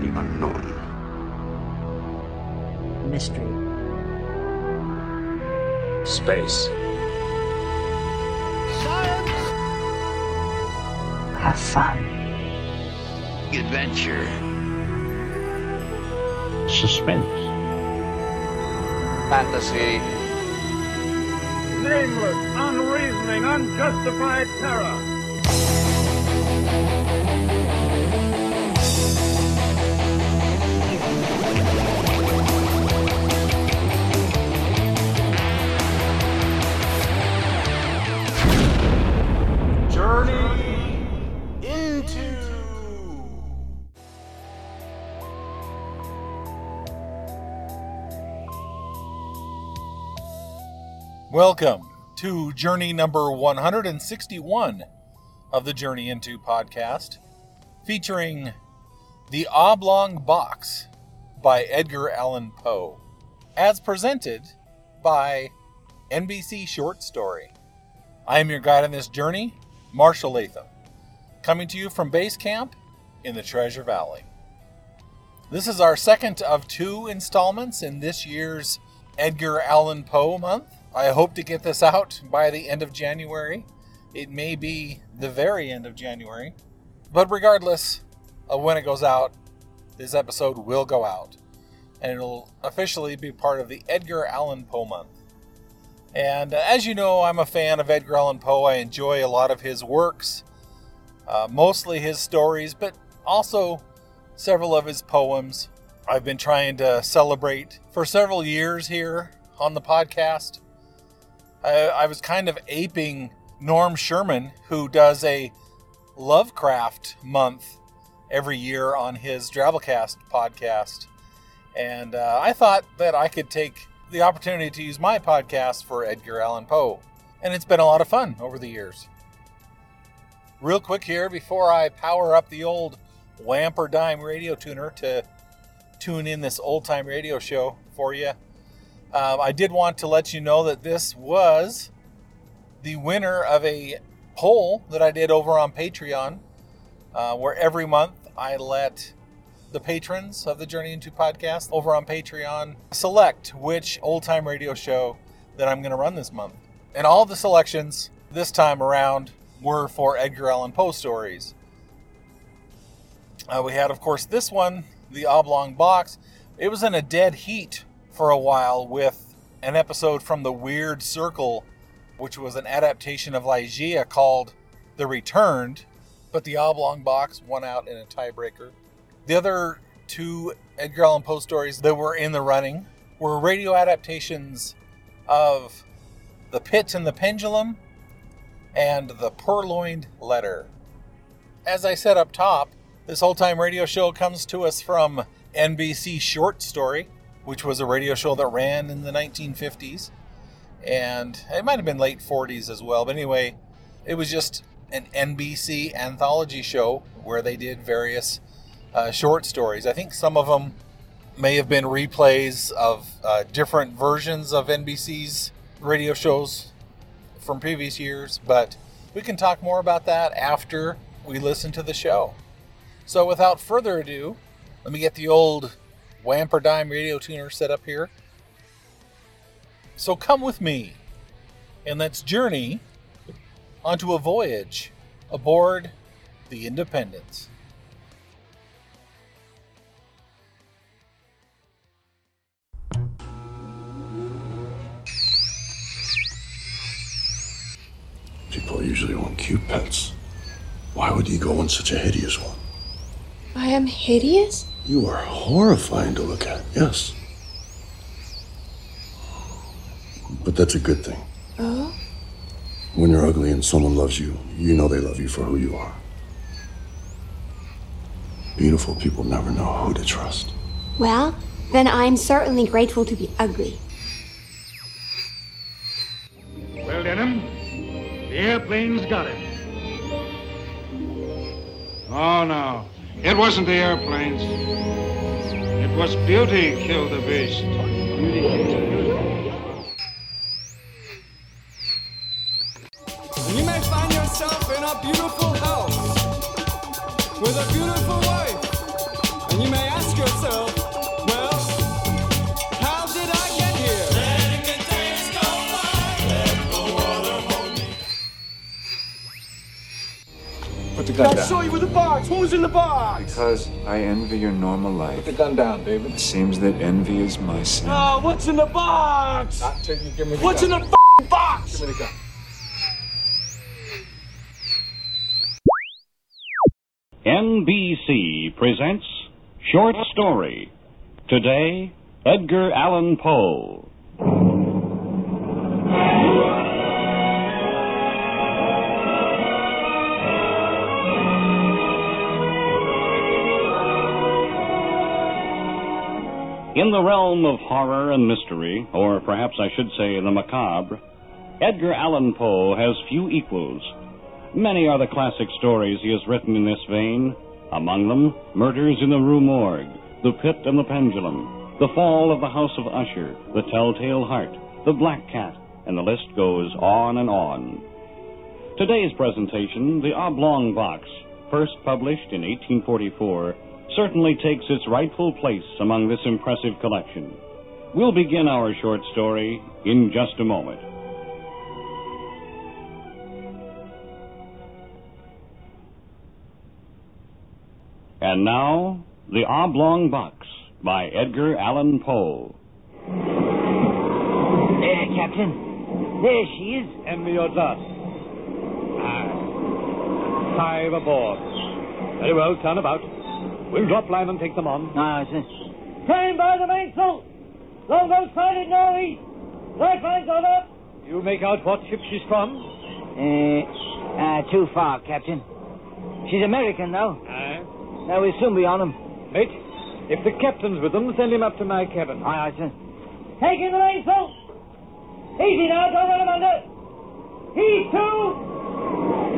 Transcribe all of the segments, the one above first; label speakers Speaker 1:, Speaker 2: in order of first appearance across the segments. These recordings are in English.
Speaker 1: the unknown.
Speaker 2: Mystery.
Speaker 1: Space. Science!
Speaker 2: Have fun.
Speaker 3: Adventure.
Speaker 4: Suspense.
Speaker 3: Fantasy.
Speaker 5: nameless, unreasoning, unjustified terror.
Speaker 6: Welcome to journey number 161 of the Journey Into podcast, featuring The Oblong Box by Edgar Allan Poe, as presented by NBC Short Story. I am your guide on this journey, Marshall Latham, coming to you from base camp in the Treasure Valley. This is our second of two installments in this year's Edgar Allan Poe month. I hope to get this out by the end of January. It may be the very end of January. But regardless of when it goes out, this episode will go out. And it'll officially be part of the Edgar Allan Poe month. And uh, as you know, I'm a fan of Edgar Allan Poe. I enjoy a lot of his works, uh, mostly his stories, but also several of his poems. I've been trying to celebrate for several years here on the podcast. I, I was kind of aping Norm Sherman, who does a Lovecraft month every year on his Drabblecast podcast. And uh, I thought that I could take the opportunity to use my podcast for Edgar Allan Poe. And it's been a lot of fun over the years. Real quick here, before I power up the old Wamp or Dime radio tuner to tune in this old time radio show for you, um, I did want to let you know that this was the winner of a poll that I did over on Patreon, uh, where every month I let the patrons of the Journey Into podcast over on Patreon select which old time radio show that I'm going to run this month. And all the selections this time around were for Edgar Allan Poe stories. Uh, we had, of course, this one, The Oblong Box. It was in a dead heat for a while with an episode from The Weird Circle, which was an adaptation of Ligeia called The Returned, but The Oblong Box won out in a tiebreaker. The other two Edgar Allan Poe stories that were in the running were radio adaptations of The Pit and the Pendulum and The Purloined Letter. As I said up top, this whole time radio show comes to us from NBC Short Story, which was a radio show that ran in the 1950s. And it might have been late 40s as well. But anyway, it was just an NBC anthology show where they did various uh, short stories. I think some of them may have been replays of uh, different versions of NBC's radio shows from previous years, but we can talk more about that after we listen to the show. So, without further ado, let me get the old Wamp or Dime radio tuner set up here. So, come with me and let's journey onto a voyage aboard the Independence.
Speaker 7: People usually want cute pets. Why would you go on such a hideous one?
Speaker 8: I am hideous?
Speaker 7: You are horrifying to look at, yes. But that's a good thing.
Speaker 8: Oh?
Speaker 7: When you're ugly and someone loves you, you know they love you for who you are. Beautiful people never know who to trust.
Speaker 8: Well, then I'm certainly grateful to be ugly.
Speaker 5: Well, Denham, the airplane's got it.
Speaker 9: Oh, no. It wasn't the airplanes. It was beauty killed the beast.
Speaker 1: Put the gun
Speaker 10: I saw you with the box. What was in the box?
Speaker 1: Because I envy your normal life.
Speaker 7: Put the gun down, David.
Speaker 1: It seems that envy is my sin.
Speaker 10: Oh, what's in the box?
Speaker 7: Not till you give me the
Speaker 10: What's in the f***ing box?
Speaker 7: Give me the gun.
Speaker 3: NBC presents Short Story. Today, Edgar Allan Poe. In the realm of horror and mystery, or perhaps I should say the macabre, Edgar Allan Poe has few equals. Many are the classic stories he has written in this vein. Among them, Murders in the Rue Morgue, The Pit and the Pendulum, The Fall of the House of Usher, The Telltale Heart, The Black Cat, and the list goes on and on. Today's presentation, The Oblong Box, first published in 1844, certainly takes its rightful place among this impressive collection. We'll begin our short story in just a moment. And now, The Oblong Box by Edgar Allan Poe.
Speaker 2: There, Captain. There she is.
Speaker 5: Envy your dust. Aye. Five aboard. Very well, turn about. We'll drop line and take them on.
Speaker 2: Ah, sir.
Speaker 10: Trying by the mainsail. Longboat sighted northeast. Lifelines on up.
Speaker 5: You make out what ship she's from?
Speaker 2: Uh, uh, too far, Captain. She's American, though.
Speaker 5: Aye.
Speaker 2: Now we'll soon be on 'em.
Speaker 5: Mate, if the captain's with them, send him up to my cabin.
Speaker 2: Aye, aye, sir.
Speaker 10: Taking the mainsail. Easy now, don't run him under. Heave to.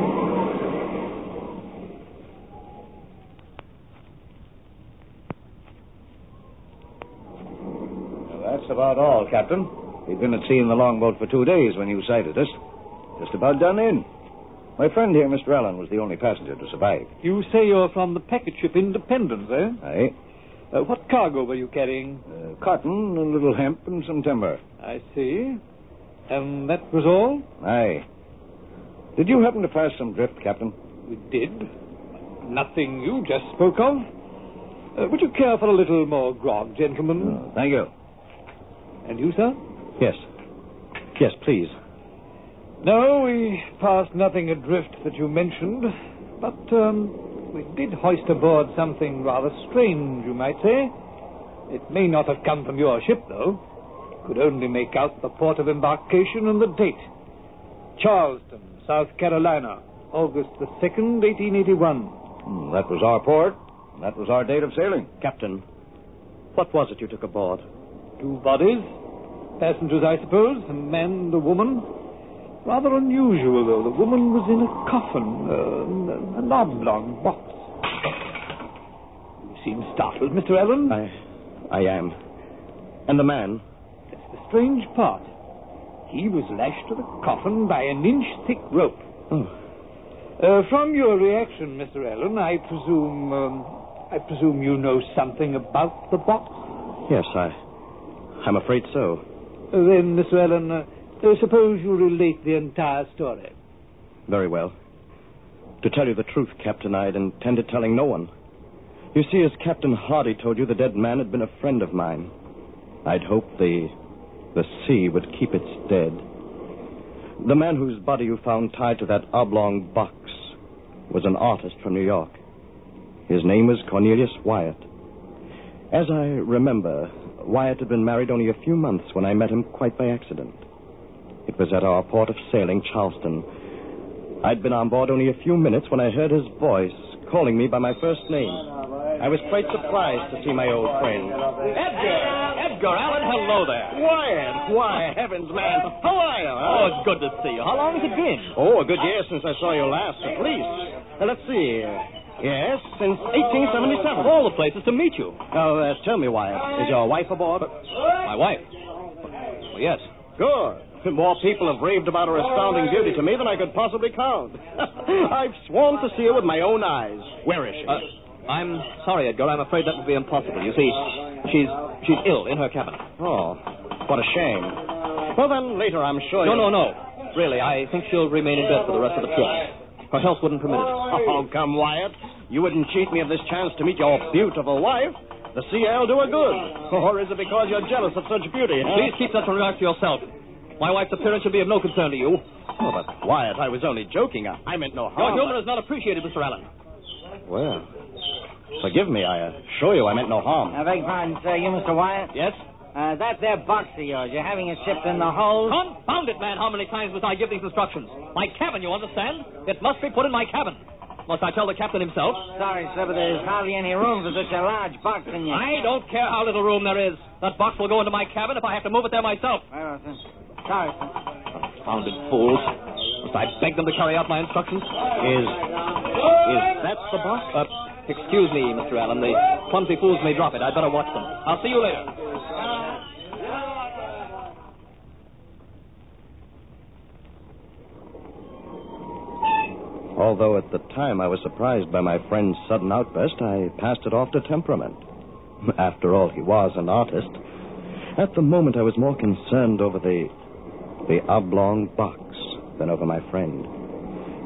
Speaker 4: That's about all, Captain. We'd been at sea in the longboat for two days when you sighted us. Just about done in. My friend here, Mr. Allen, was the only passenger to survive.
Speaker 5: You say you're from the packet ship Independence, eh?
Speaker 4: Aye.
Speaker 5: Uh, what cargo were you carrying?
Speaker 4: Uh, cotton, a little hemp, and some timber.
Speaker 5: I see. And that was all?
Speaker 4: Aye. Did you happen to pass some drift, Captain?
Speaker 5: We did. Nothing you just spoke of. Uh, would you care for a little more grog, gentlemen?
Speaker 4: Oh, thank you.
Speaker 5: And you, sir?
Speaker 4: Yes. Yes, please.
Speaker 5: No, we passed nothing adrift that you mentioned, but um, we did hoist aboard something rather strange, you might say. It may not have come from your ship, though. Could only make out the port of embarkation and the date. Charleston, South Carolina, August the 2nd, 1881.
Speaker 4: Hmm, that was our port. That was our date of sailing.
Speaker 3: Captain, what was it you took aboard?
Speaker 5: Two bodies. Passengers, I suppose, a man and a woman. Rather unusual, though. The woman was in a coffin, uh, an oblong box. You seem startled, Mr. Allen.
Speaker 3: I. I am. And the man?
Speaker 5: That's the strange part. He was lashed to the coffin by an inch thick rope.
Speaker 3: Oh.
Speaker 5: Uh, from your reaction, Mr. Allen, I presume. Um, I presume you know something about the box?
Speaker 3: Yes, I. I'm afraid so.
Speaker 5: Then, Mr. Allen, uh, uh, suppose you relate the entire story.
Speaker 3: Very well. To tell you the truth, Captain, I'd intended telling no one. You see, as Captain Hardy told you, the dead man had been a friend of mine. I'd hoped the the sea would keep its dead. The man whose body you found tied to that oblong box was an artist from New York. His name was Cornelius Wyatt. As I remember, Wyatt had been married only a few months when I met him quite by accident. It was at our port of sailing, Charleston. I'd been on board only a few minutes when I heard his voice calling me by my first name. I was quite surprised to see my old friend.
Speaker 11: Edgar! Edgar Allen, hello there.
Speaker 3: Wyatt! Why, heavens, man. How are you? huh?
Speaker 11: Oh, it's good to see you. How long has it been?
Speaker 3: Oh, a good year since I saw you last, at least. Uh, let's see. Yes, since 1877.
Speaker 11: All the places to meet you.
Speaker 3: Now, uh, tell me, Wyatt, is your wife aboard?
Speaker 11: My wife? Well, yes.
Speaker 3: Good. More people have raved about her astounding beauty to me than I could possibly count. I've sworn to see her with my own eyes. Where is she?
Speaker 11: Uh, I'm sorry, Edgar. I'm afraid that would be impossible. You see, she's she's ill in her cabin.
Speaker 3: Oh, what a shame. Well, then, later I'm sure.
Speaker 11: No,
Speaker 3: you'll-
Speaker 11: no, no. Really, I think she'll remain in bed for the rest of the trip. Her health wouldn't permit it.
Speaker 3: Oh, oh, come, Wyatt. You wouldn't cheat me of this chance to meet your beautiful wife. The CL do her good. Or is it because you're jealous of such beauty? Huh?
Speaker 11: Please keep such remarks to yourself. My wife's appearance should be of no concern to you.
Speaker 3: Oh, but Wyatt, I was only joking. I, I meant no harm.
Speaker 11: Your humor is not appreciated, Mr. Allen.
Speaker 3: Well, forgive me. I assure you I meant no harm.
Speaker 2: I beg pardon, sir. You, Mr. Wyatt?
Speaker 11: Yes?
Speaker 2: Uh, that there box of yours, you're having it shipped in the hold?
Speaker 11: Confound it, man. How many times must I give these instructions? My cabin, you understand? It must be put in my cabin. Must I tell the captain himself?
Speaker 2: Sorry, sir, but there's hardly any room for such a large box in your...
Speaker 11: I don't care how little room there is. That box will go into my cabin if I have to move it there myself.
Speaker 2: Well, sir. Sorry, sir.
Speaker 11: Confounded fools. Must I beg them to carry out my instructions?
Speaker 3: Is is that the box?
Speaker 11: Uh, excuse me, Mr. Allen. The clumsy fools may drop it. I'd better watch them. I'll see you later.
Speaker 3: Although at the time I was surprised by my friend's sudden outburst, I passed it off to temperament. After all, he was an artist. At the moment, I was more concerned over the the oblong box than over my friend.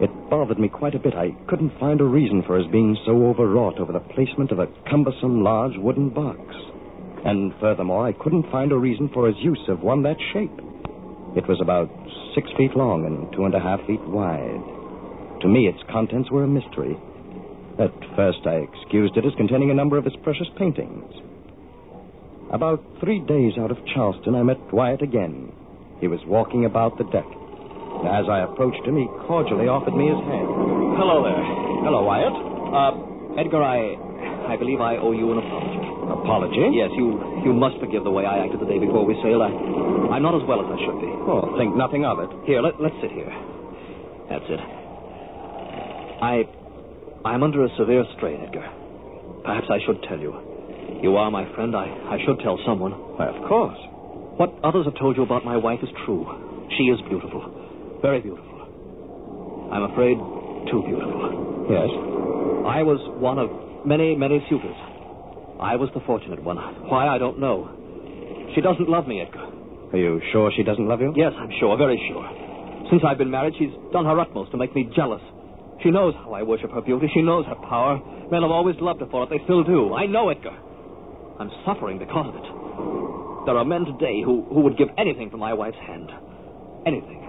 Speaker 3: It bothered me quite a bit. I couldn't find a reason for his being so overwrought over the placement of a cumbersome large wooden box. And furthermore, I couldn't find a reason for his use of one that shape. It was about six feet long and two and a half feet wide. To me, its contents were a mystery. At first, I excused it as containing a number of his precious paintings. About three days out of Charleston, I met Wyatt again. He was walking about the deck. As I approached him, he cordially offered me his hand.
Speaker 11: Hello there.
Speaker 3: Hello, Wyatt.
Speaker 11: Uh, Edgar, I, I believe I owe you an apology.
Speaker 3: Apology?
Speaker 11: Yes, you, you must forgive the way I acted the day before we sailed. I, I'm not as well as I should be.
Speaker 3: Oh, think nothing of it.
Speaker 11: Here, let, let's sit here. That's it. I, I'm under a severe strain, Edgar. Perhaps I should tell you. You are my friend. I, I should tell someone.
Speaker 3: Why, of course.
Speaker 11: What others have told you about my wife is true. She is beautiful. Very beautiful. I'm afraid too beautiful.
Speaker 3: Yes?
Speaker 11: I was one of many, many suitors. I was the fortunate one. Why, I don't know. She doesn't love me, Edgar.
Speaker 3: Are you sure she doesn't love you?
Speaker 11: Yes, I'm sure, very sure. Since I've been married, she's done her utmost to make me jealous. She knows how I worship her beauty. She knows her power. Men have always loved her for it. They still do. I know, Edgar. I'm suffering because of it. There are men today who, who would give anything for my wife's hand. Anything.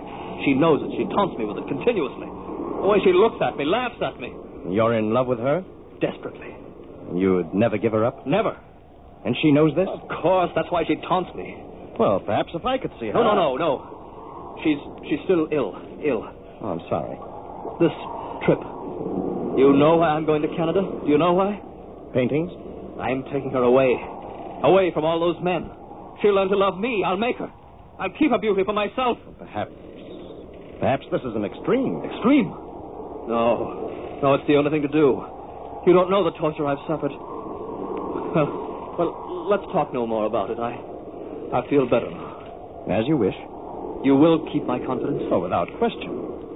Speaker 11: She knows it. She taunts me with it continuously. The way she looks at me, laughs at me.
Speaker 3: You're in love with her?
Speaker 11: Desperately.
Speaker 3: You'd never give her up?
Speaker 11: Never.
Speaker 3: And she knows this?
Speaker 11: Of course. That's why she taunts me.
Speaker 3: Well, perhaps if I could see her.
Speaker 11: No, no, no, no. She's she's still ill. Ill.
Speaker 3: Oh, I'm sorry.
Speaker 11: This trip. You know why I'm going to Canada? Do you know why?
Speaker 3: Paintings?
Speaker 11: I'm taking her away. Away from all those men. She'll learn to love me. I'll make her. I'll keep her beauty for myself.
Speaker 3: Perhaps. Perhaps this is an extreme.
Speaker 11: Extreme? No. No, it's the only thing to do. You don't know the torture I've suffered. Well, well, let's talk no more about it. I, I feel better now.
Speaker 3: As you wish.
Speaker 11: You will keep my confidence?
Speaker 3: Oh, without question.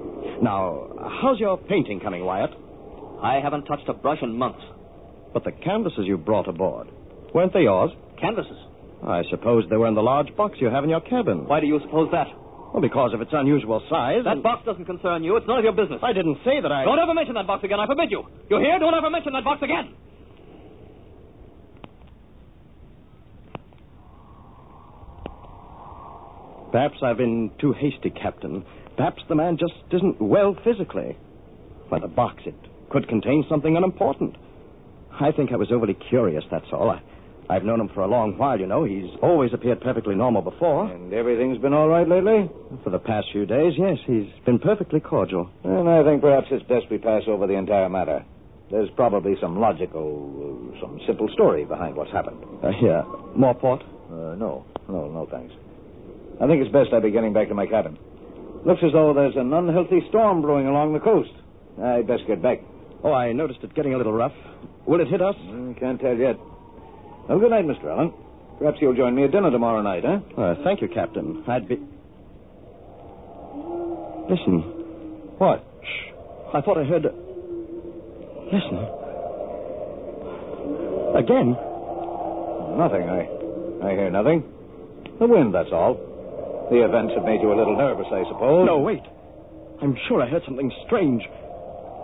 Speaker 3: Now, how's your painting coming, Wyatt?
Speaker 11: I haven't touched a brush in months.
Speaker 3: But the canvases you brought aboard, weren't they yours?
Speaker 11: Canvases?
Speaker 3: I suppose they were in the large box you have in your cabin.
Speaker 11: Why do you suppose that?
Speaker 3: Well, because of its unusual size.
Speaker 11: That
Speaker 3: and-
Speaker 11: box doesn't concern you. It's none of your business.
Speaker 3: I didn't say that I.
Speaker 11: Don't ever mention that box again. I forbid you. You hear? Don't ever mention that box again.
Speaker 3: Perhaps I've been too hasty, Captain. Perhaps the man just isn't well physically. Why, the box, it could contain something unimportant. I think I was overly curious, that's all. I, I've known him for a long while, you know. He's always appeared perfectly normal before.
Speaker 4: And everything's been all right lately?
Speaker 3: For the past few days, yes, he's been perfectly cordial.
Speaker 4: And I think perhaps it's best we pass over the entire matter. There's probably some logical, some simple story behind what's happened.
Speaker 3: Uh, here, more port?
Speaker 4: Uh, no, no, no, thanks. I think it's best I be getting back to my cabin. Looks as though there's an unhealthy storm brewing along the coast. I'd best get back.
Speaker 3: Oh, I noticed it getting a little rough. Will it hit us?
Speaker 4: Mm, can't tell yet. Well, good night, Mr. Allen. Perhaps you'll join me at dinner tomorrow night, eh?
Speaker 3: Uh, thank you, Captain. I'd be. Listen.
Speaker 4: What?
Speaker 3: Shh. I thought I heard. Listen. Again?
Speaker 4: Nothing. I, I hear nothing. The wind, that's all. The events have made you a little nervous, I suppose.
Speaker 3: No, wait. I'm sure I heard something strange.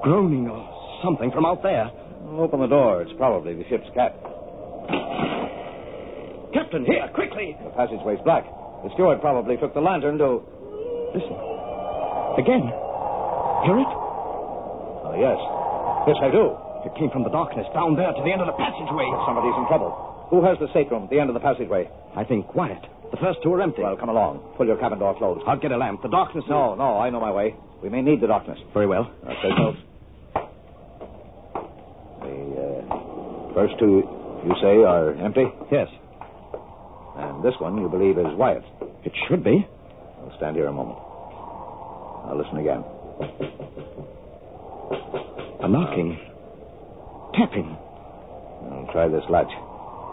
Speaker 3: Groaning or something from out there.
Speaker 4: Open the door. It's probably the ship's cat.
Speaker 3: Captain, here, quickly.
Speaker 4: The passageway's black. The steward probably took the lantern to.
Speaker 3: Listen. Again. Hear it?
Speaker 4: Oh, yes. Yes, I do.
Speaker 3: It came from the darkness down there to the end of the passageway.
Speaker 4: Somebody's in trouble. Who has the stateroom at the end of the passageway?
Speaker 3: I think Wyatt. The first two are empty.
Speaker 4: Well, come along. Pull your cabin door closed.
Speaker 3: I'll get a lamp. The darkness is...
Speaker 4: No, no, I know my way. We may need the darkness.
Speaker 3: Very well.
Speaker 4: Uh, take notes. The uh, first two, you say, are empty?
Speaker 3: Yes.
Speaker 4: And this one you believe is Wyatt.
Speaker 3: It should be.
Speaker 4: I'll stand here a moment. Now listen again.
Speaker 3: A knocking. Tapping.
Speaker 4: I'll try this latch.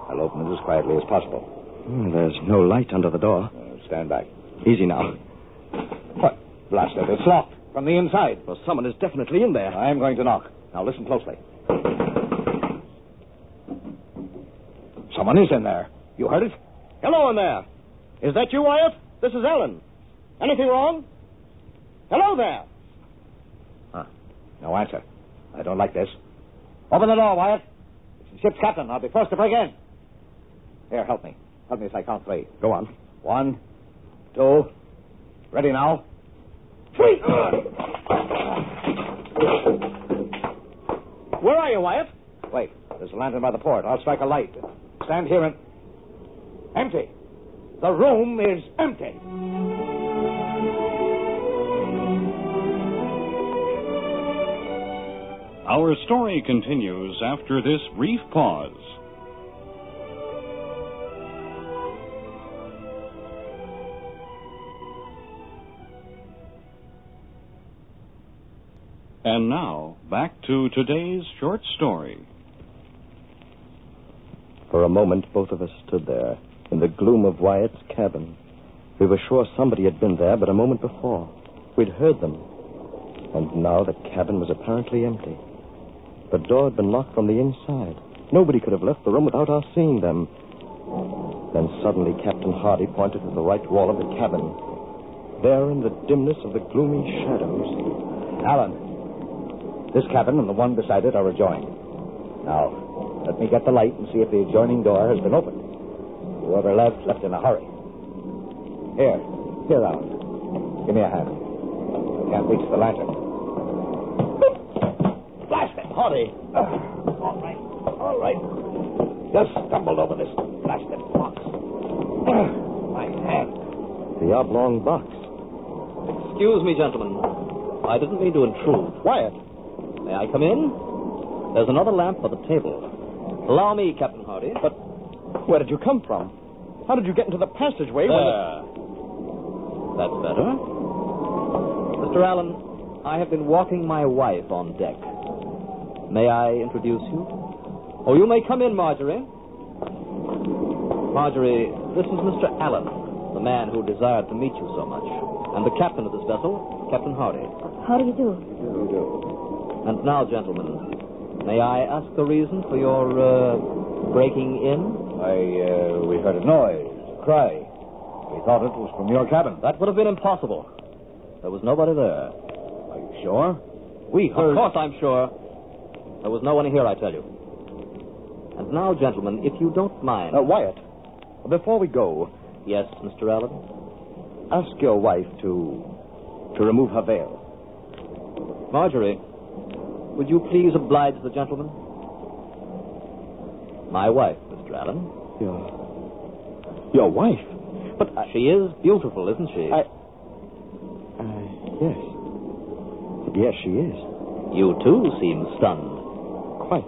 Speaker 4: I'll open it as quietly as possible.
Speaker 3: Hmm, there's no light under the door.
Speaker 4: Uh, stand back.
Speaker 3: Easy now.
Speaker 4: What? Blast it. It's locked from the inside.
Speaker 3: Well, someone is definitely in there.
Speaker 4: I'm going to knock. Now listen closely. Someone is in there. You heard it?
Speaker 3: Hello in there. Is that you, Wyatt? This is Ellen. Anything wrong? Hello there.
Speaker 4: Huh. No answer. I don't like this. Open the door, Wyatt. It's the ship's captain. I'll be first to break in. Here, help me. Help me as I count three.
Speaker 3: Go on.
Speaker 4: One, two. Ready now? Three.
Speaker 3: Where are you, Wyatt?
Speaker 4: Wait. There's a lantern by the port. I'll strike a light. Stand here and. Empty. The room is empty.
Speaker 12: Our story continues after this brief pause. And now, back to today's short story.
Speaker 3: For a moment, both of us stood there, in the gloom of Wyatt's cabin. We were sure somebody had been there but a moment before. We'd heard them. And now the cabin was apparently empty. The door had been locked from the inside. Nobody could have left the room without our seeing them. Then suddenly Captain Hardy pointed to the right wall of the cabin. There in the dimness of the gloomy shadows.
Speaker 4: Allen, this cabin and the one beside it are adjoined. Now, let me get the light and see if the adjoining door has been opened. Whoever left, left in a hurry. Here, here, Allen. Give me a hand. I can't reach the lantern. Blast it, Hardy. all right, all right. Just stumbled over this blasted box. My hand.
Speaker 3: The oblong box.
Speaker 11: Excuse me, gentlemen. I didn't mean to intrude.
Speaker 3: Wyatt.
Speaker 11: May I come in? There's another lamp for the table. Allow me, Captain Hardy.
Speaker 3: But where did you come from? How did you get into the passageway when
Speaker 11: There. That's better. Mr. Allen, I have been walking my wife on deck. May I introduce you? Oh, you may come in, Marjorie. Marjorie, this is Mr. Allen, the man who desired to meet you so much, and the captain of this vessel, Captain Hardy.
Speaker 13: How do you do? How do you do?
Speaker 11: And now, gentlemen, may I ask the reason for your uh, breaking in?
Speaker 4: I, uh, we heard a noise, a cry. We thought it was from your cabin.
Speaker 11: That would have been impossible. There was nobody there.
Speaker 4: Are you sure? We heard.
Speaker 11: Of course I'm sure. There was no one here, I tell you. And now, gentlemen, if you don't mind.
Speaker 3: Uh, Wyatt, before we go,
Speaker 11: Yes, Mr. Allen?
Speaker 3: ask your wife to to remove her veil.
Speaker 11: Marjorie, would you please oblige the gentleman? My wife, Mr. Allen.
Speaker 3: Your your wife? But I,
Speaker 11: She is beautiful, isn't she?
Speaker 3: I uh, yes, yes, she is.
Speaker 11: You, too, seem stunned.
Speaker 3: Quite.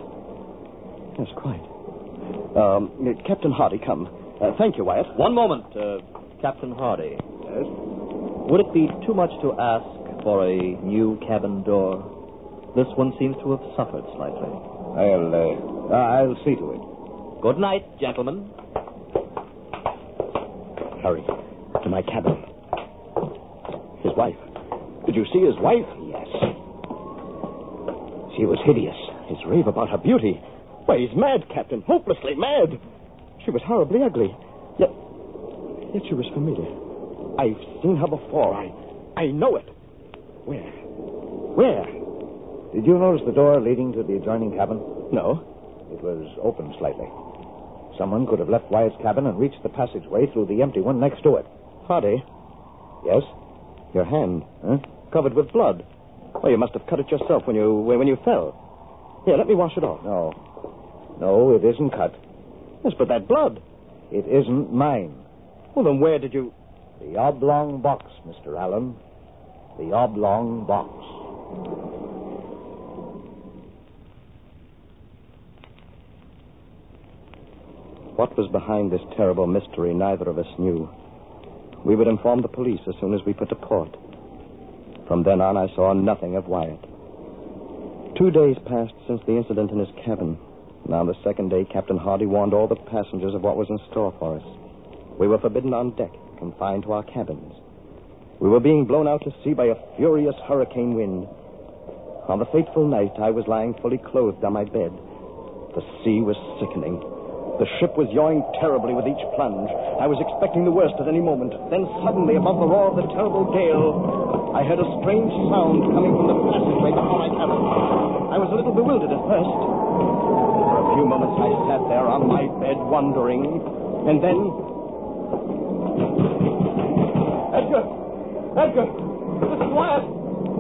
Speaker 3: Yes, quite. Um, Captain Hardy, come. Uh, thank you, Wyatt.
Speaker 11: One moment, uh, Captain Hardy.
Speaker 4: Yes?
Speaker 11: Would it be too much to ask for a new cabin door? This one seems to have suffered slightly.
Speaker 4: I'll, uh, I'll see to it.
Speaker 11: Good night, gentlemen.
Speaker 3: Hurry to my cabin. His wife. Did you see his wife?
Speaker 4: Yes. She was hideous.
Speaker 3: His rave about her beauty. Why, he's mad, Captain. Hopelessly mad. She was horribly ugly. Yet, yet she was familiar. I've seen her before. I, I know it. Where? Where?
Speaker 4: Did you notice the door leading to the adjoining cabin?
Speaker 3: No.
Speaker 4: It was open slightly. Someone could have left Wyatt's cabin and reached the passageway through the empty one next to it.
Speaker 3: Hardy,
Speaker 4: Yes?
Speaker 3: your hand,
Speaker 4: Huh?
Speaker 3: covered with blood. Well, you must have cut it yourself when you when you fell. Here, let me wash it off.
Speaker 4: No. No, it isn't cut.
Speaker 3: Yes, but that blood.
Speaker 4: It isn't mine.
Speaker 3: Well, then where did you?
Speaker 4: The oblong box, Mr. Allen. The oblong box.
Speaker 3: What was behind this terrible mystery, neither of us knew. We would inform the police as soon as we put to port. From then on, I saw nothing of Wyatt. Two days passed since the incident in his cabin. Now, the second day, Captain Hardy warned all the passengers of what was in store for us. We were forbidden on deck, confined to our cabins. We were being blown out to sea by a furious hurricane wind. On the fateful night, I was lying fully clothed on my bed. The sea was sickening. The ship was yawing terribly with each plunge. I was expecting the worst at any moment. Then suddenly, above the roar of the terrible gale, I heard a strange sound coming from the passageway before my cabin. I was a little bewildered at first. For a few moments, I sat there on my bed, wondering. And then.
Speaker 5: Edgar! Edgar! This is Wyatt!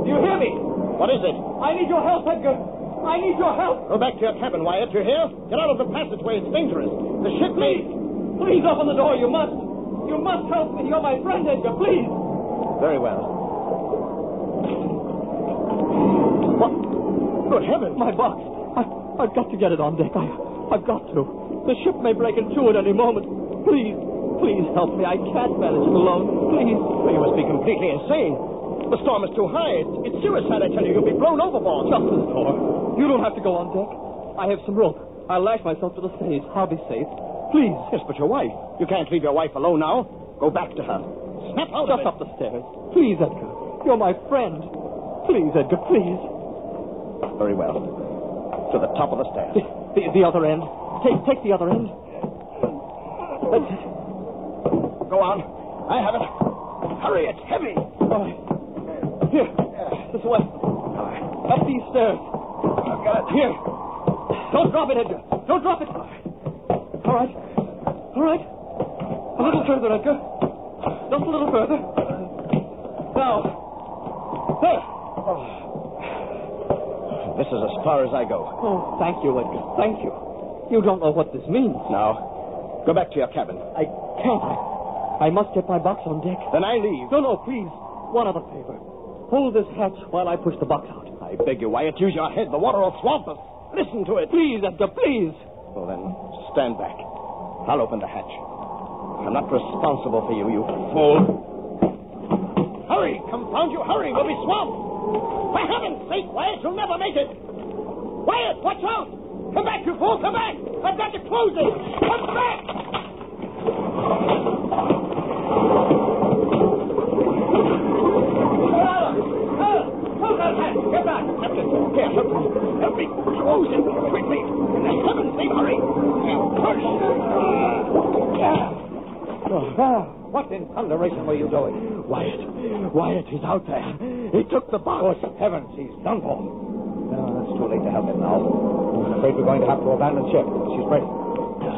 Speaker 5: Do you hear me?
Speaker 3: What is it?
Speaker 5: I need your help, Edgar! I need your help!
Speaker 3: Go back to your cabin, Wyatt. You hear? Get out of the passageway. It's dangerous. The ship may.
Speaker 5: Please open the door. You must. You must help me. You're my friend, Edgar. Please.
Speaker 3: Very well. What? Good heavens.
Speaker 11: My box. I, I've got to get it on deck. I, I've got to. The ship may break in two at any moment. Please, please help me. I can't manage it alone. Please.
Speaker 3: Well, you must be completely insane. The storm is too high. It's, it's suicide, I tell you. You'll be blown overboard.
Speaker 11: Just this door. You don't have to go on deck. I have some rope. I'll lash myself to the stays. I'll be safe. Please.
Speaker 3: Yes, but your wife. You can't leave your wife alone now. Go back to her. Snap out
Speaker 11: Just
Speaker 3: of it.
Speaker 11: up the stairs. Please, Edgar. You're my friend. Please, Edgar, please.
Speaker 3: Very well. To the top of the stairs.
Speaker 11: The, the, the other end. Take, take the other end. That's it.
Speaker 3: Go on. I have it. Hurry, it's heavy.
Speaker 11: Right. Here. This way. Up these stairs.
Speaker 3: I've got it.
Speaker 11: Here. Don't drop it, Edgar. Don't drop it. All right. All right. A little further, Edgar. Just a little further. Now. There.
Speaker 3: This is as far as I go.
Speaker 11: Oh, thank you, Edgar. Thank you. You don't know what this means.
Speaker 3: Now, go back to your cabin.
Speaker 11: I can't. I, I must get my box on deck.
Speaker 3: Then I leave.
Speaker 11: No, no, please. One other favor. Hold this hatch while I push the box out.
Speaker 3: I beg you, Wyatt, use your head. The water will swamp us. Listen to it.
Speaker 11: Please, Edgar, please.
Speaker 3: Well, then, stand back. I'll open the hatch. I'm not responsible for you, you fool. Hurry! Confound you, hurry! We'll be swamped! For heaven's sake, Wyatt, you'll never make it! Wyatt, watch out! Come back, you fool, come back! I've got to close it! Come back! Close that hatch! Get Here, help me. Close it quickly. For the heaven's sake, hurry. Push.
Speaker 4: Ah, what in thunderation were you doing?
Speaker 3: Wyatt. Wyatt, he's out there. He took the box.
Speaker 4: Good heavens, he's done for. No, it's too late to help him now. I'm afraid we're going to have to abandon ship. She's ready.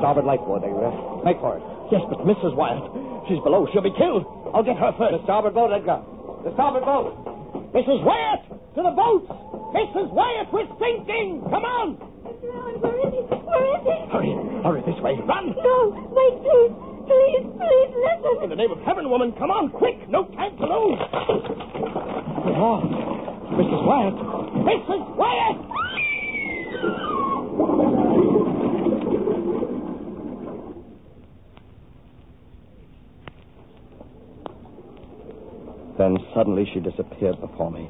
Speaker 4: Starboard lifeboat, Edgar. Make for it.
Speaker 3: Yes, but Mrs. Wyatt, she's below. She'll be killed. I'll get her first.
Speaker 4: The starboard boat, Edgar. The starboard boat.
Speaker 3: Mrs. Wyatt, to the boat. Mrs. Wyatt, we're sinking. Come on.
Speaker 13: Mr. Allen, where is he? Where is he?
Speaker 3: Hurry, hurry this way. Run.
Speaker 13: No, wait, please. Please, please, listen.
Speaker 3: In the name of heaven, woman, come on, quick. No time to lose. Oh, Mrs. Wyatt. Mrs. Wyatt. Then suddenly she disappeared before me.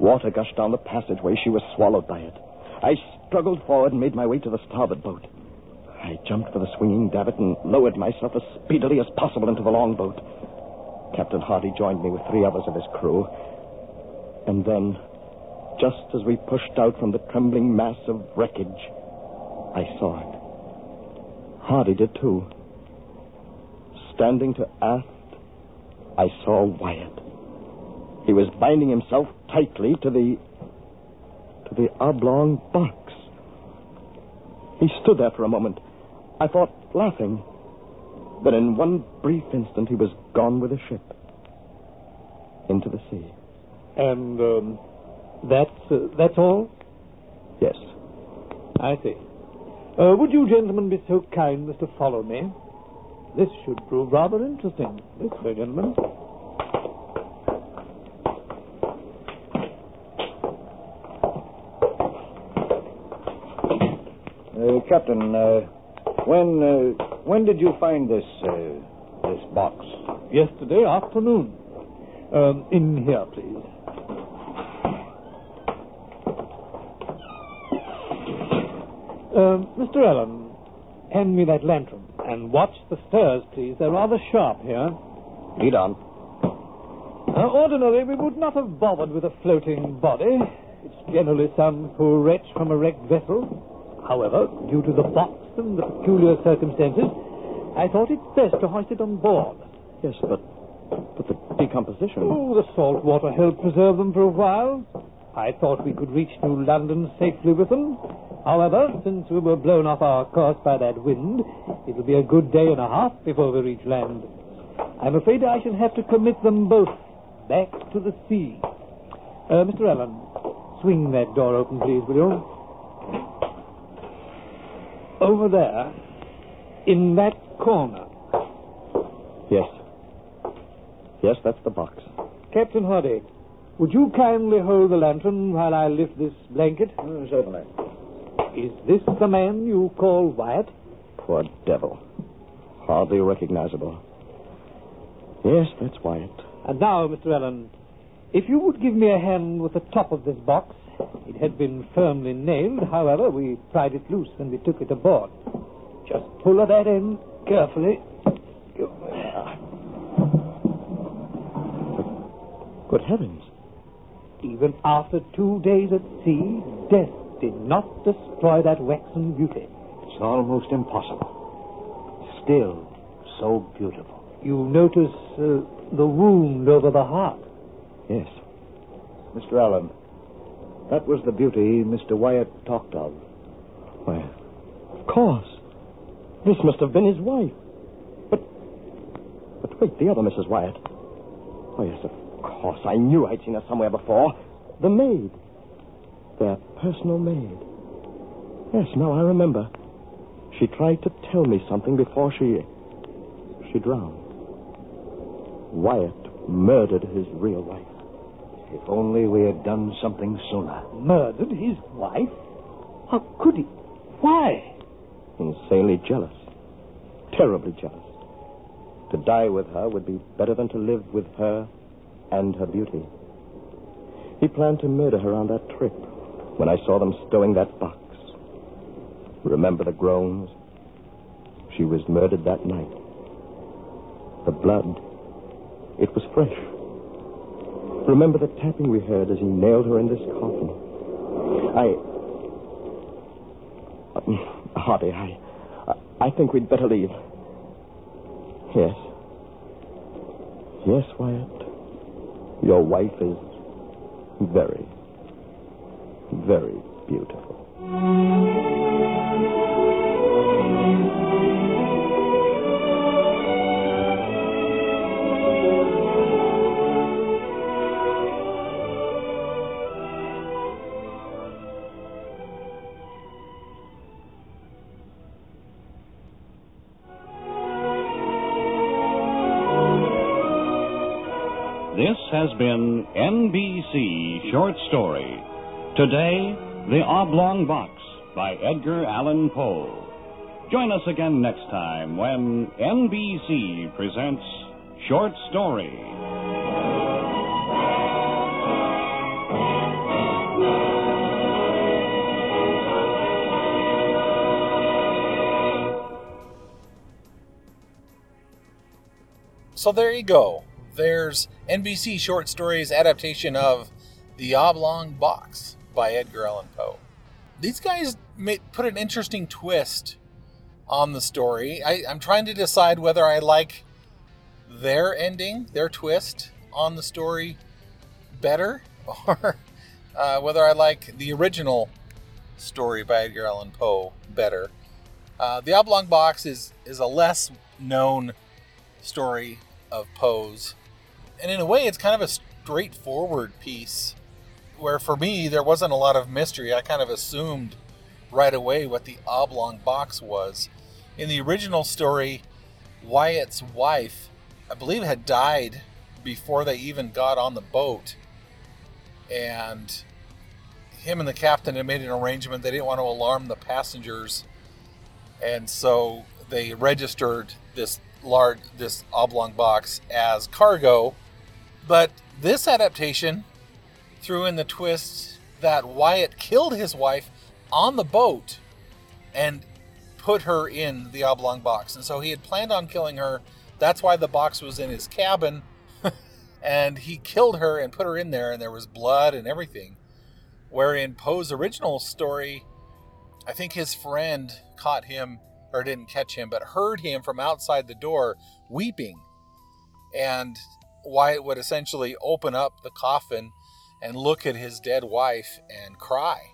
Speaker 3: Water gushed down the passageway. She was swallowed by it. I struggled forward and made my way to the starboard boat. I jumped for the swinging davit and lowered myself as speedily as possible into the longboat. Captain Hardy joined me with three others of his crew. And then, just as we pushed out from the trembling mass of wreckage, I saw it. Hardy did too. Standing to aft, I saw Wyatt. He was binding himself tightly to the. to the oblong box. He stood there for a moment. I thought, laughing. But in one brief instant, he was gone with the ship. Into the sea.
Speaker 5: And um, that's uh, that's all.
Speaker 3: Yes.
Speaker 5: I see. Uh, would you gentlemen be so kind as to follow me? This should prove rather interesting. This way, gentlemen.
Speaker 4: Uh, Captain, uh, when uh, when did you find this uh, this box?
Speaker 5: Yesterday afternoon. Um, in here, please. Um, Mr. Allen, hand me that lantern and watch the stairs, please. They're rather sharp here.
Speaker 3: Lead on.
Speaker 5: Uh, ordinarily, we would not have bothered with a floating body. It's generally some poor wretch from a wrecked vessel. However, due to the box and the peculiar circumstances, I thought it best to hoist it on board.
Speaker 3: Yes, but but the decomposition.
Speaker 5: Oh, the salt water helped preserve them for a while. I thought we could reach New London safely with them. However, since we were blown off our course by that wind, it'll be a good day and a half before we reach land. I'm afraid I shall have to commit them both back to the sea. Uh, Mr. Allen, swing that door open, please, will you? Over there, in that corner.
Speaker 3: Yes. Yes, that's the box.
Speaker 5: Captain Hardy, would you kindly hold the lantern while I lift this blanket?
Speaker 4: Oh, certainly.
Speaker 5: Is this the man you call Wyatt?
Speaker 3: Poor devil. Hardly recognizable. Yes, that's Wyatt.
Speaker 5: And now, Mr. Allen, if you would give me a hand with the top of this box. It had been firmly nailed, however, we pried it loose when we took it aboard. Just pull at that end carefully.
Speaker 3: Good heavens.
Speaker 5: Even after two days at sea, death did not destroy that waxen beauty.
Speaker 4: It's almost impossible. Still so beautiful.
Speaker 5: You notice uh, the wound over the heart.
Speaker 3: Yes.
Speaker 4: Mr. Allen, that was the beauty Mr. Wyatt talked of.
Speaker 3: Why, of course. This must have been his wife. But, but wait, the other Mrs. Wyatt. Oh, yes, of course. I knew I'd seen her somewhere before. The maid. Their personal maid. Yes, now I remember. She tried to tell me something before she. she drowned. Wyatt murdered his real wife.
Speaker 4: If only we had done something sooner.
Speaker 5: Murdered his wife? How could he? Why?
Speaker 3: Insanely jealous. Terribly jealous. To die with her would be better than to live with her and her beauty. He planned to murder her on that trip when I saw them stowing that box. Remember the groans? She was murdered that night. The blood, it was fresh. Remember the tapping we heard as he nailed her in this coffin. I. Uh, Hardy, I. I think we'd better leave. Yes. Yes, Wyatt. Your wife is very, very beautiful.
Speaker 12: Has been NBC Short Story. Today, The Oblong Box by Edgar Allan Poe. Join us again next time when NBC presents Short Story.
Speaker 6: So there you go. There's NBC Short Stories adaptation of The Oblong Box by Edgar Allan Poe. these guys put an interesting twist on the story. I, I'm trying to decide whether I like their ending, their twist on the story better, or uh, whether I like the original story by Edgar Allan Poe better. Uh, the Oblong Box is is a less known story of Poe's, and in a way, it's kind of a straightforward piece. Where for me, there wasn't a lot of mystery. I kind of assumed right away what the oblong box was. In the original story, Wyatt's wife, I believe, had died before they even got on the boat. And him and the captain had made an arrangement. They didn't want to alarm the passengers. And so they registered this large, this oblong box as cargo. But this adaptation threw in the twist that Wyatt killed his wife on the boat and put her in the oblong box. And so he had planned on killing her. That's why the box was in his cabin. and he killed her and put her in there, and there was blood and everything. Wherein Poe's original story, I think his friend caught him, or didn't catch him, but heard him from outside the door weeping. And Wyatt would essentially open up the coffin and look at his dead wife and cry.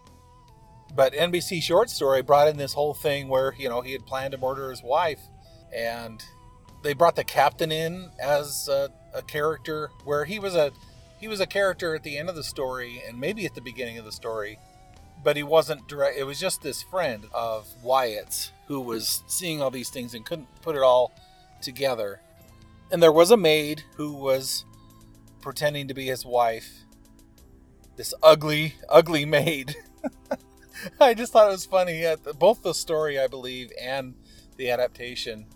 Speaker 6: But NBC Short Story brought in this whole thing where, you know, he had planned to murder his wife. And they brought the captain in as a, a character where he was a he was a character at the end of the story and maybe at the beginning of the story but he wasn't direct it was just this friend of Wyatt's who was seeing all these things and couldn't put it all together and there was a maid who was pretending to be his wife this ugly ugly maid I just thought it was funny. Both the story, I believe, and the adaptation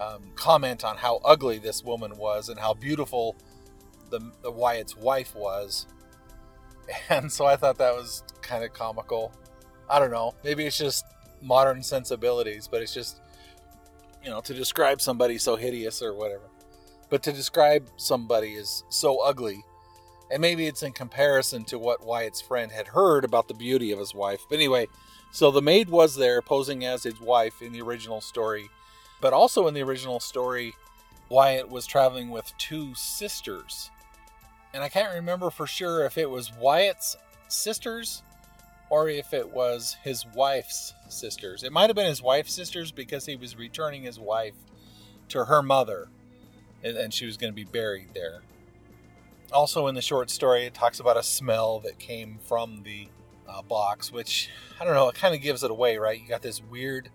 Speaker 6: um, comment on how ugly this woman was and how beautiful the, the Wyatt's wife was. And so I thought that was kind of comical. I don't know. Maybe it's just modern sensibilities, but it's just, you know, to describe somebody so hideous or whatever. But to describe somebody as so ugly and maybe it's in comparison to what Wyatt's friend had heard about the beauty of his wife. But anyway, so the maid was there posing as his wife in the original story. But also in the original story, Wyatt was traveling with two sisters. And I can't remember for sure if it was Wyatt's sisters or if it was his wife's sisters. It might have been his wife's sisters because he was returning his wife to her mother and she was going to be buried there also in the short story, it talks about a smell that came from the uh, box, which I don't know, it kind of gives it away, right? You got this weird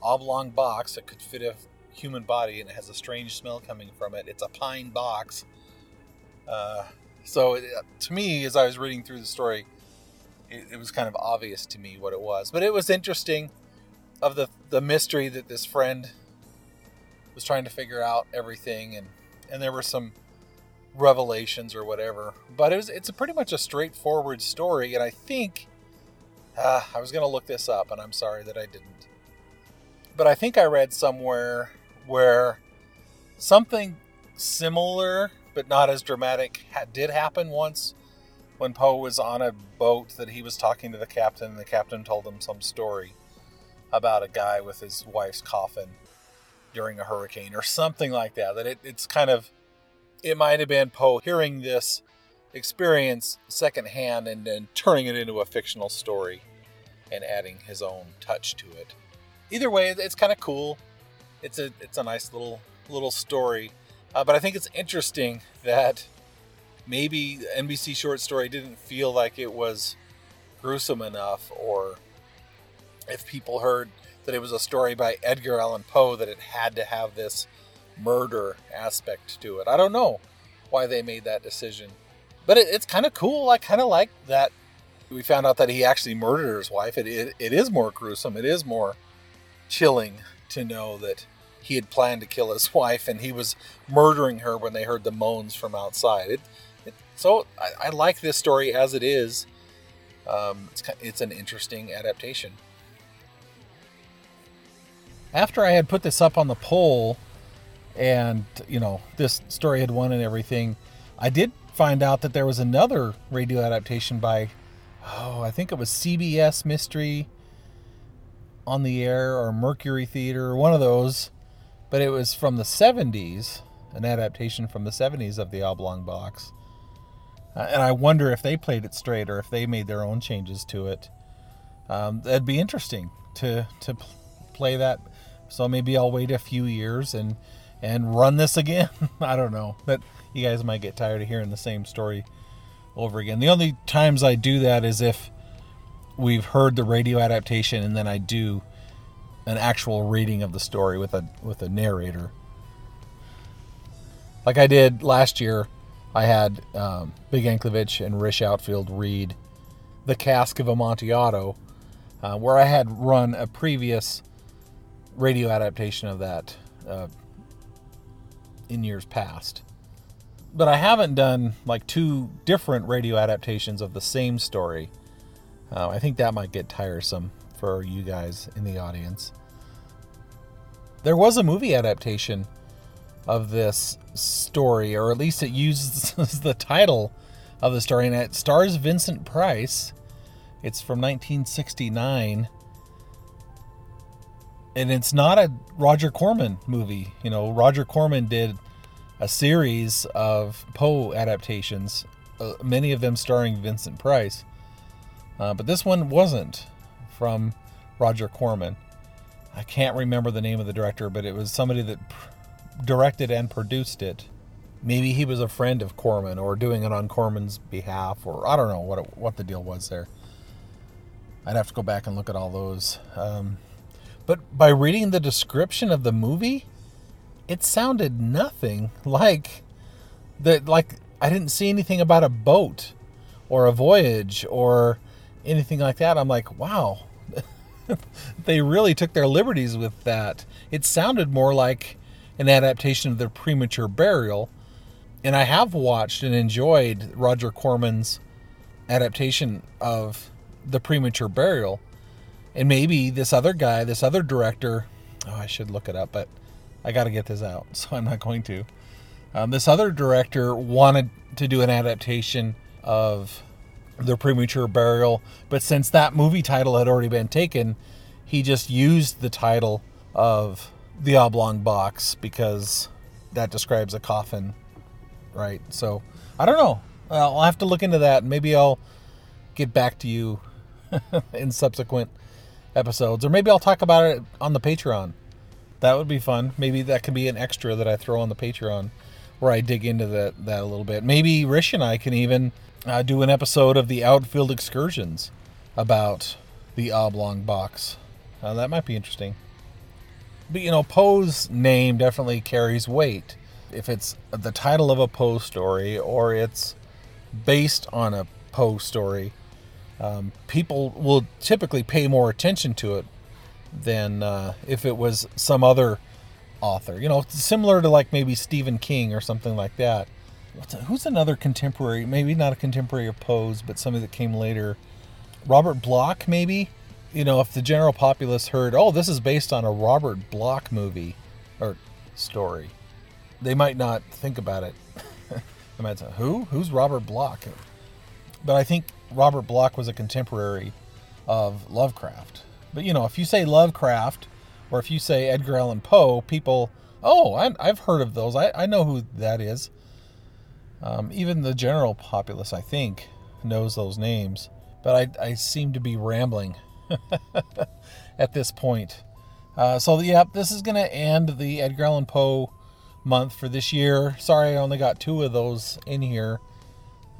Speaker 6: oblong box that could fit a human body, and it has a strange smell coming from it. It's a pine box. Uh, so it, to me, as I was reading through the story, it, it was kind of obvious to me what it was. But it was interesting of the the mystery that this friend was trying to figure out everything, and and there were some revelations or whatever. But it was it's pretty much a straightforward story, and I think uh, I was going to look this up, and I'm sorry that I didn't. But I think I read somewhere where something similar but not as dramatic ha- did happen once when Poe was on a boat that he was talking to the captain, and the captain told him some story about a guy with his wife's coffin during a hurricane or something like that. That it, it's kind of it might have been Poe hearing this experience secondhand and then turning it into a fictional story and adding his own touch to it. Either way, it's kind of cool. It's a it's a nice little little story, uh, but I think it's interesting that maybe NBC short story didn't feel like it was gruesome enough, or if people heard that it was a story by Edgar Allan Poe, that it had to have this murder aspect to it. I don't know why they made that decision, but it, it's kind of cool. I kind of like that we found out that he actually murdered his wife. It, it, it is more gruesome. It is more chilling to know that he had planned to kill his wife and he was murdering her when they heard the moans from outside. It, it so I, I, like this story as it is. Um, it's, it's an interesting adaptation. After I had put this up on the poll, and you know this story had won and everything i did find out that there was another radio adaptation by oh, I think it was CBS Mystery on the Air or Mercury Theater, one of those, but it was from the 70s, an adaptation from the 70s of the Oblong Box. Uh, and I wonder if they played it straight or if they made their own changes to it. Um, that'd be interesting to to play that. So maybe I'll wait a few years and and run this again. I don't know, but you guys might get tired of hearing the same story over again. The only times I do that is if we've heard the radio adaptation and then I do an actual reading of the story with a with a narrator. Like I did last year, I had um, Big Anklevich and Rish Outfield read The Cask of Amontillado, uh, where I had run a previous radio adaptation of that uh, in years past. But I haven't done like two different radio adaptations of the same story. Uh, I think that might get tiresome for you guys in the audience. There was a movie adaptation of this story, or at least it uses the title of the story, and it stars Vincent Price. It's from 1969. And it's not a Roger Corman movie. You know, Roger Corman did a series of Poe adaptations, uh, many of them starring Vincent Price. Uh, but this one wasn't from Roger Corman. I can't remember the name of the director, but it was somebody that pr- directed and produced it. Maybe he was a friend of Corman or doing it on Corman's behalf, or I don't know what it, what the deal was there. I'd have to go back and look at all those. Um, but by reading the description of the movie, it sounded nothing like that. Like I didn't see anything about a boat or a voyage or anything like that. I'm like, wow, they really took their liberties with that. It sounded more like an adaptation of the premature burial. And I have watched and enjoyed Roger Corman's adaptation of the premature burial. And maybe this other guy, this other director, oh, I should look it up, but I got to get this out, so I'm not going to. Um, this other director wanted to do an adaptation of the premature burial, but since that movie title had already been taken, he just used the title of the oblong box because that describes a coffin, right? So I don't know. I'll have to look into that. Maybe I'll get back to you in subsequent episodes, or maybe I'll talk about it on the Patreon. That would be fun. Maybe that could be an extra that I throw on the Patreon where I dig into that, that a little bit. Maybe Rish and I can even uh, do an episode of the outfield excursions about the oblong box. Uh, that might be interesting. But you know, Poe's name definitely carries weight. If it's the title of a Poe story or it's based on a Poe story, um, people will typically pay more attention to it than uh, if it was some other author. You know, similar to like maybe Stephen King or something like that. What's who's another contemporary? Maybe not a contemporary of Poe's, but somebody that came later. Robert Bloch, maybe. You know, if the general populace heard, "Oh, this is based on a Robert Bloch movie or story," they might not think about it. they might say, "Who? Who's Robert Bloch?" But I think Robert Bloch was a contemporary of Lovecraft. But you know, if you say Lovecraft or if you say Edgar Allan Poe, people, oh, I, I've heard of those. I, I know who that is. Um, even the general populace, I think, knows those names. But I, I seem to be rambling at this point. Uh, so, yeah, this is going to end the Edgar Allan Poe month for this year. Sorry, I only got two of those in here.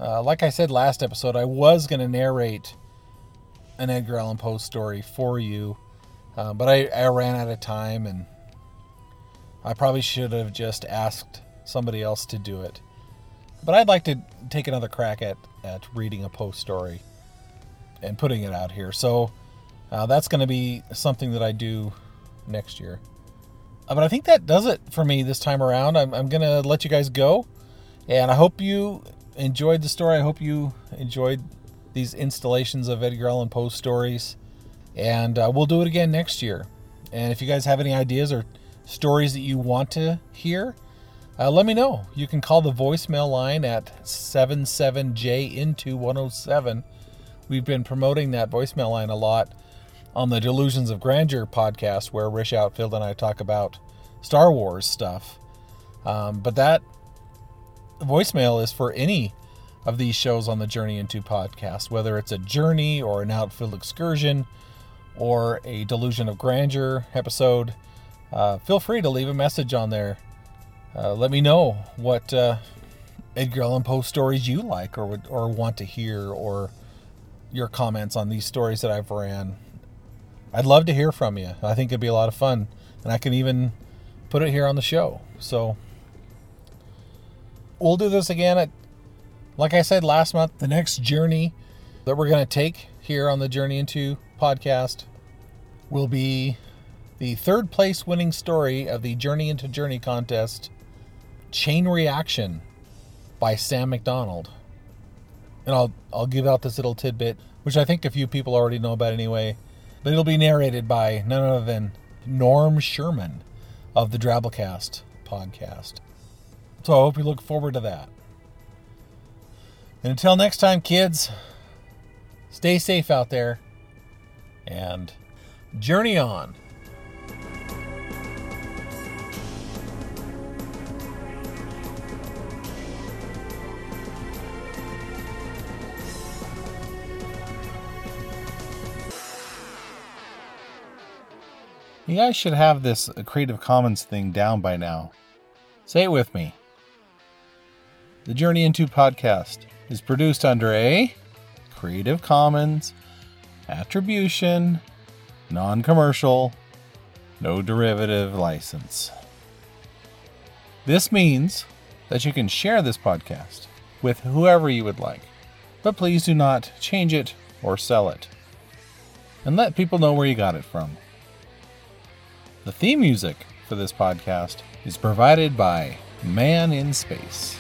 Speaker 6: Uh, like I said last episode, I was going to narrate an Edgar Allan Poe story for you, uh, but I, I ran out of time and I probably should have just asked somebody else to do it. But I'd like to take another crack at, at reading a Poe story and putting it out here. So uh, that's going to be something that I do next year. Uh, but I think that does it for me this time around. I'm, I'm going to let you guys go. And I hope you enjoyed the story. I hope you enjoyed these installations of Edgar Allan Poe stories. And uh, we'll do it again next year. And if you guys have any ideas or stories that you want to hear, uh, let me know. You can call the voicemail line at 77J into 107. we've been promoting that voicemail line a lot on the Delusions of Grandeur podcast, where Rish Outfield and I talk about Star Wars stuff. Um, but that voicemail is for any of these shows on the Journey Into podcast, whether it's a journey or an outfield excursion or a Delusion of Grandeur episode. Uh, feel free to leave a message on there. Uh, let me know what uh, Edgar Allan Poe stories you like or would, or want to hear, or your comments on these stories that I've ran. I'd love to hear from you. I think it'd be a lot of fun, and I can even put it here on the show. So we'll do this again at, like I said last month, the next journey that we're going to take here on the Journey Into podcast will be the third place winning story of the Journey Into Journey contest, Chain Reaction by Sam McDonald. And I'll I'll give out this little tidbit, which I think a few people already know about anyway. But it'll be narrated by none other than Norm Sherman of the Drabblecast podcast. So I hope you look forward to that. And until next time, kids, stay safe out there and journey on. You guys should have this Creative Commons thing down by now. Say it with me. The Journey Into podcast is produced under a Creative Commons Attribution, Non Commercial, No Derivative license. This means that you can share this podcast with whoever you would like, but please do not change it or sell it. And let people know where you got it from. The theme music for this podcast is provided by Man in Space.